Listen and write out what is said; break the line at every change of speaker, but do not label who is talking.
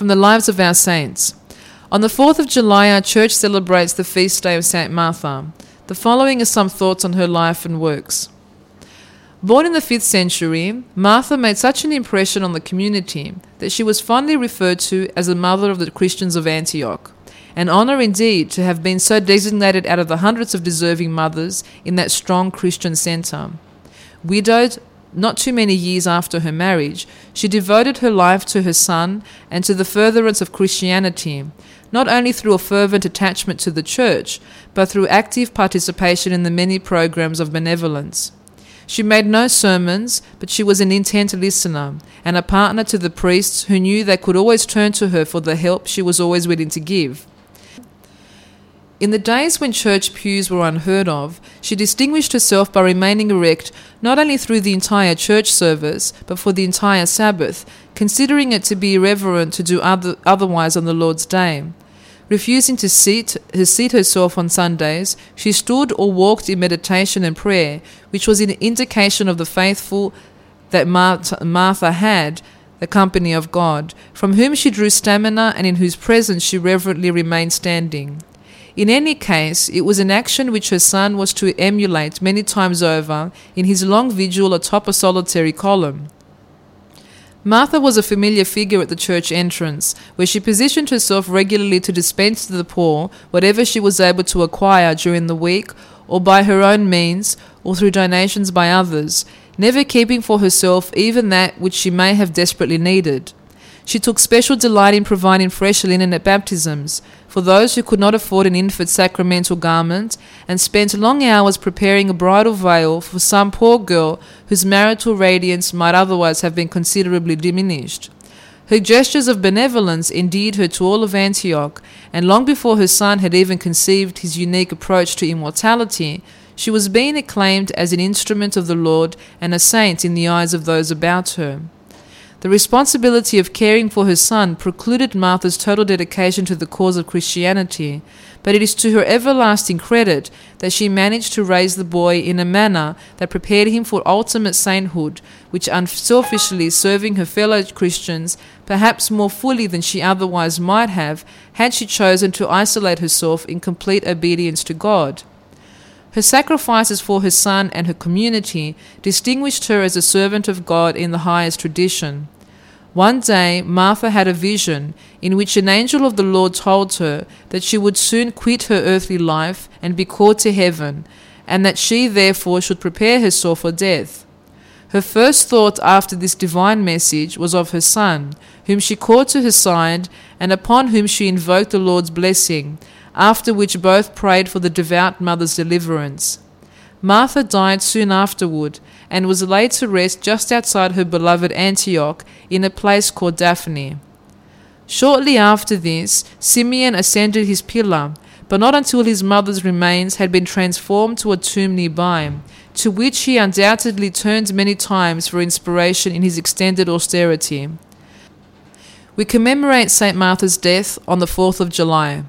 from the lives of our saints. On the 4th of July, our church celebrates the feast day of St. Martha. The following are some thoughts on her life and works. Born in the 5th century, Martha made such an impression on the community that she was fondly referred to as the mother of the Christians of Antioch. An honour indeed to have been so designated out of the hundreds of deserving mothers in that strong Christian centre. Widowed not too many years after her marriage, she devoted her life to her son and to the furtherance of Christianity, not only through a fervent attachment to the church, but through active participation in the many programs of benevolence. She made no sermons, but she was an intent listener and a partner to the priests who knew they could always turn to her for the help she was always willing to give. In the days when church pews were unheard of, she distinguished herself by remaining erect not only through the entire church service, but for the entire Sabbath, considering it to be irreverent to do other, otherwise on the Lord's day. Refusing to to seat herself on Sundays, she stood or walked in meditation and prayer, which was an indication of the faithful that Martha had, the company of God, from whom she drew stamina and in whose presence she reverently remained standing. In any case, it was an action which her son was to emulate many times over in his long vigil atop a solitary column. Martha was a familiar figure at the church entrance, where she positioned herself regularly to dispense to the poor whatever she was able to acquire during the week, or by her own means, or through donations by others, never keeping for herself even that which she may have desperately needed. She took special delight in providing fresh linen at baptisms for those who could not afford an infant sacramental garment, and spent long hours preparing a bridal veil for some poor girl whose marital radiance might otherwise have been considerably diminished. Her gestures of benevolence endeared her to all of Antioch, and long before her son had even conceived his unique approach to immortality, she was being acclaimed as an instrument of the Lord and a saint in the eyes of those about her. The responsibility of caring for her son precluded Martha's total dedication to the cause of Christianity, but it is to her everlasting credit that she managed to raise the boy in a manner that prepared him for ultimate sainthood, which unselfishly serving her fellow Christians, perhaps more fully than she otherwise might have, had she chosen to isolate herself in complete obedience to God. Her sacrifices for her son and her community distinguished her as a servant of God in the highest tradition. One day, Martha had a vision in which an angel of the Lord told her that she would soon quit her earthly life and be called to heaven, and that she therefore should prepare herself for death. Her first thought after this divine message was of her son, whom she called to her side, and upon whom she invoked the Lord's blessing, after which both prayed for the devout mother's deliverance. Martha died soon afterward and was laid to rest just outside her beloved Antioch in a place called Daphne. Shortly after this, Simeon ascended his pillar, but not until his mother's remains had been transformed to a tomb nearby, to which he undoubtedly turned many times for inspiration in his extended austerity. We commemorate St. Martha's death on the 4th of July.